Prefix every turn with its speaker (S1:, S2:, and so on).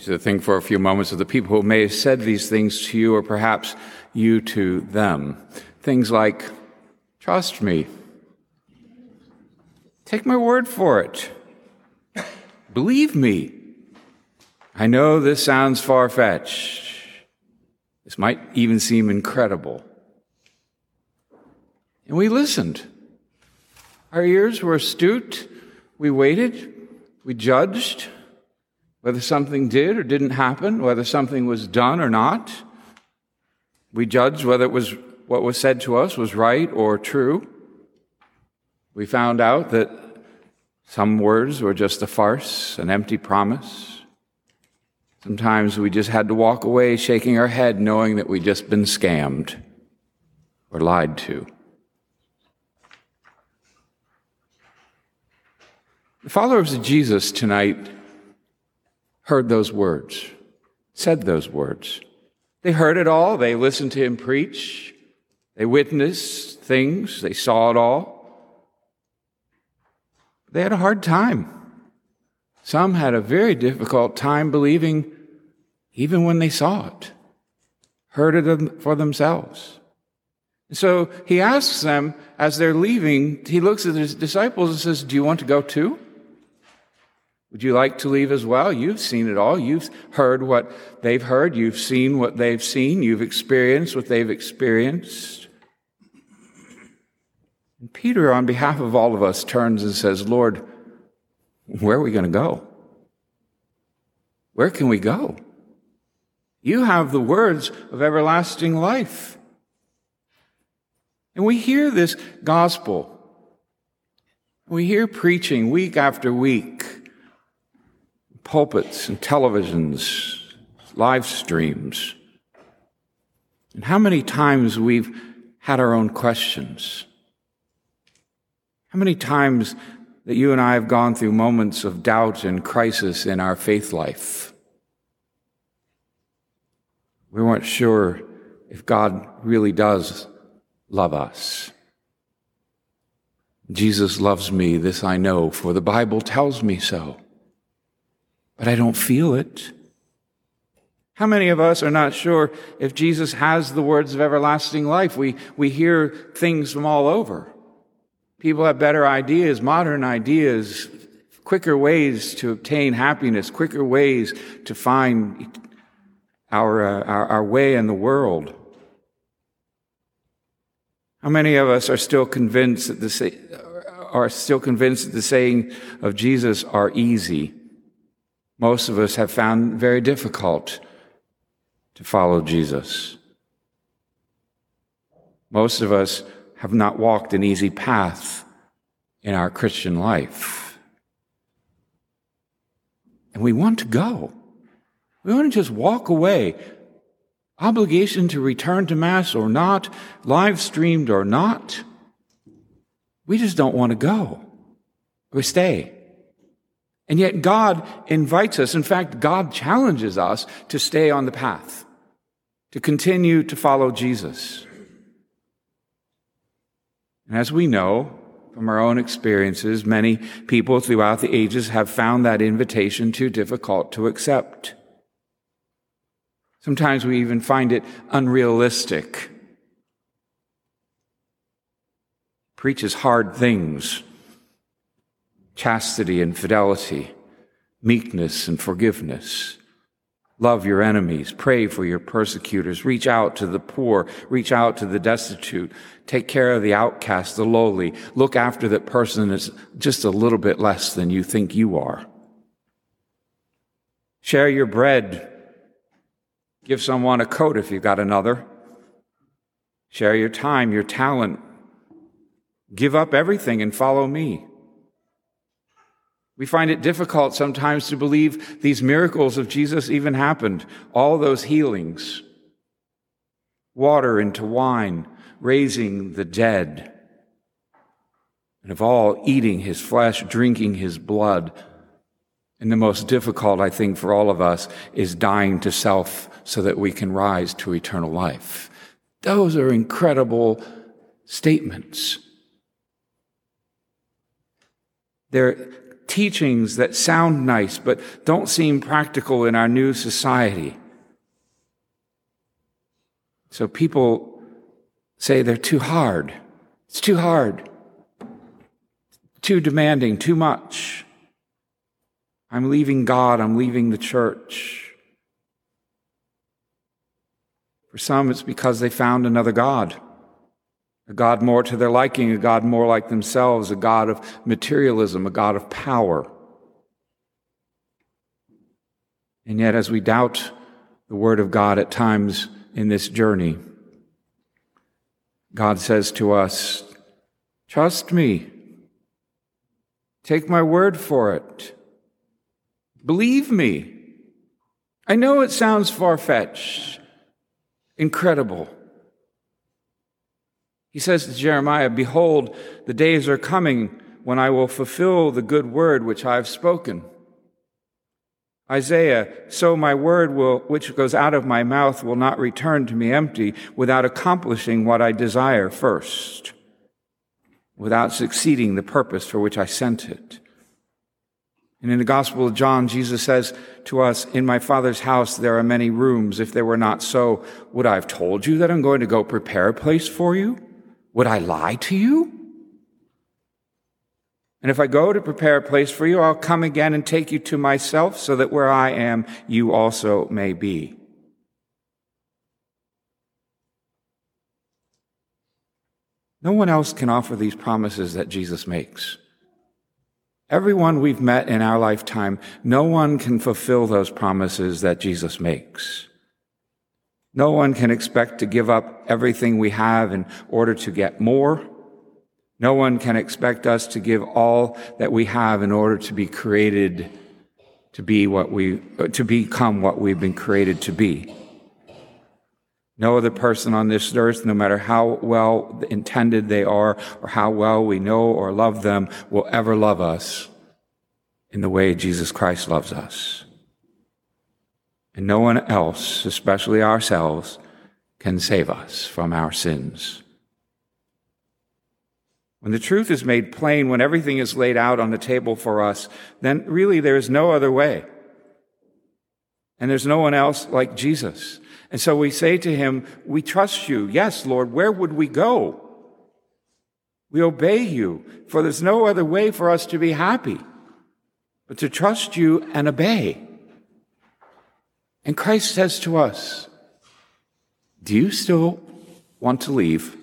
S1: to think for a few moments of the people who may have said these things to you, or perhaps you to them. Things like, trust me, take my word for it, believe me. I know this sounds far fetched. This might even seem incredible. And we listened. Our ears were astute. We waited. We judged whether something did or didn't happen, whether something was done or not. We judged whether it was what was said to us was right or true. We found out that some words were just a farce, an empty promise. Sometimes we just had to walk away shaking our head knowing that we'd just been scammed or lied to. The followers of Jesus tonight heard those words, said those words. They heard it all. They listened to him preach. They witnessed things. They saw it all. They had a hard time. Some had a very difficult time believing even when they saw it, heard it for themselves. so he asks them as they're leaving, he looks at his disciples and says, Do you want to go too? Would you like to leave as well? You've seen it all. You've heard what they've heard. You've seen what they've seen. You've experienced what they've experienced. And Peter, on behalf of all of us, turns and says, Lord, where are we going to go? Where can we go? You have the words of everlasting life. And we hear this gospel. We hear preaching week after week pulpits and televisions, live streams. And how many times we've had our own questions. How many times that you and I have gone through moments of doubt and crisis in our faith life. We weren't sure if God really does love us. Jesus loves me, this I know, for the Bible tells me so but I don't feel it. How many of us are not sure if Jesus has the words of everlasting life? We, we hear things from all over. People have better ideas, modern ideas, quicker ways to obtain happiness, quicker ways to find our, uh, our, our way in the world. How many of us are still convinced that the, are still convinced that the saying of Jesus are easy? Most of us have found very difficult to follow Jesus. Most of us have not walked an easy path in our Christian life. And we want to go. We want to just walk away. Obligation to return to Mass or not, live streamed or not. We just don't want to go. We stay. And yet God invites us, in fact, God challenges us to stay on the path, to continue to follow Jesus. And as we know from our own experiences, many people throughout the ages have found that invitation too difficult to accept. Sometimes we even find it unrealistic. Preaches hard things chastity and fidelity, meekness and forgiveness. Love your enemies, pray for your persecutors, reach out to the poor, reach out to the destitute, take care of the outcast, the lowly, look after that person that's just a little bit less than you think you are. Share your bread. Give someone a coat if you've got another. Share your time, your talent. Give up everything and follow me. We find it difficult sometimes to believe these miracles of Jesus even happened. All those healings, water into wine, raising the dead, and of all, eating his flesh, drinking his blood. And the most difficult, I think, for all of us is dying to self so that we can rise to eternal life. Those are incredible statements. They're teachings that sound nice but don't seem practical in our new society. So people say they're too hard. It's too hard, too demanding, too much. I'm leaving God, I'm leaving the church. For some, it's because they found another God. A God more to their liking, a God more like themselves, a God of materialism, a God of power. And yet, as we doubt the Word of God at times in this journey, God says to us, Trust me. Take my word for it. Believe me. I know it sounds far fetched, incredible. He says to Jeremiah, Behold, the days are coming when I will fulfill the good word which I have spoken. Isaiah, so my word will, which goes out of my mouth will not return to me empty without accomplishing what I desire first, without succeeding the purpose for which I sent it. And in the Gospel of John, Jesus says to us, In my Father's house there are many rooms. If they were not so, would I have told you that I'm going to go prepare a place for you? Would I lie to you? And if I go to prepare a place for you, I'll come again and take you to myself so that where I am, you also may be. No one else can offer these promises that Jesus makes. Everyone we've met in our lifetime, no one can fulfill those promises that Jesus makes. No one can expect to give up everything we have in order to get more. No one can expect us to give all that we have in order to be created to be what we, to become what we've been created to be. No other person on this earth, no matter how well intended they are or how well we know or love them, will ever love us in the way Jesus Christ loves us. And no one else, especially ourselves, can save us from our sins. When the truth is made plain, when everything is laid out on the table for us, then really there is no other way. And there's no one else like Jesus. And so we say to him, We trust you. Yes, Lord, where would we go? We obey you, for there's no other way for us to be happy but to trust you and obey. And Christ says to us, Do you still want to leave?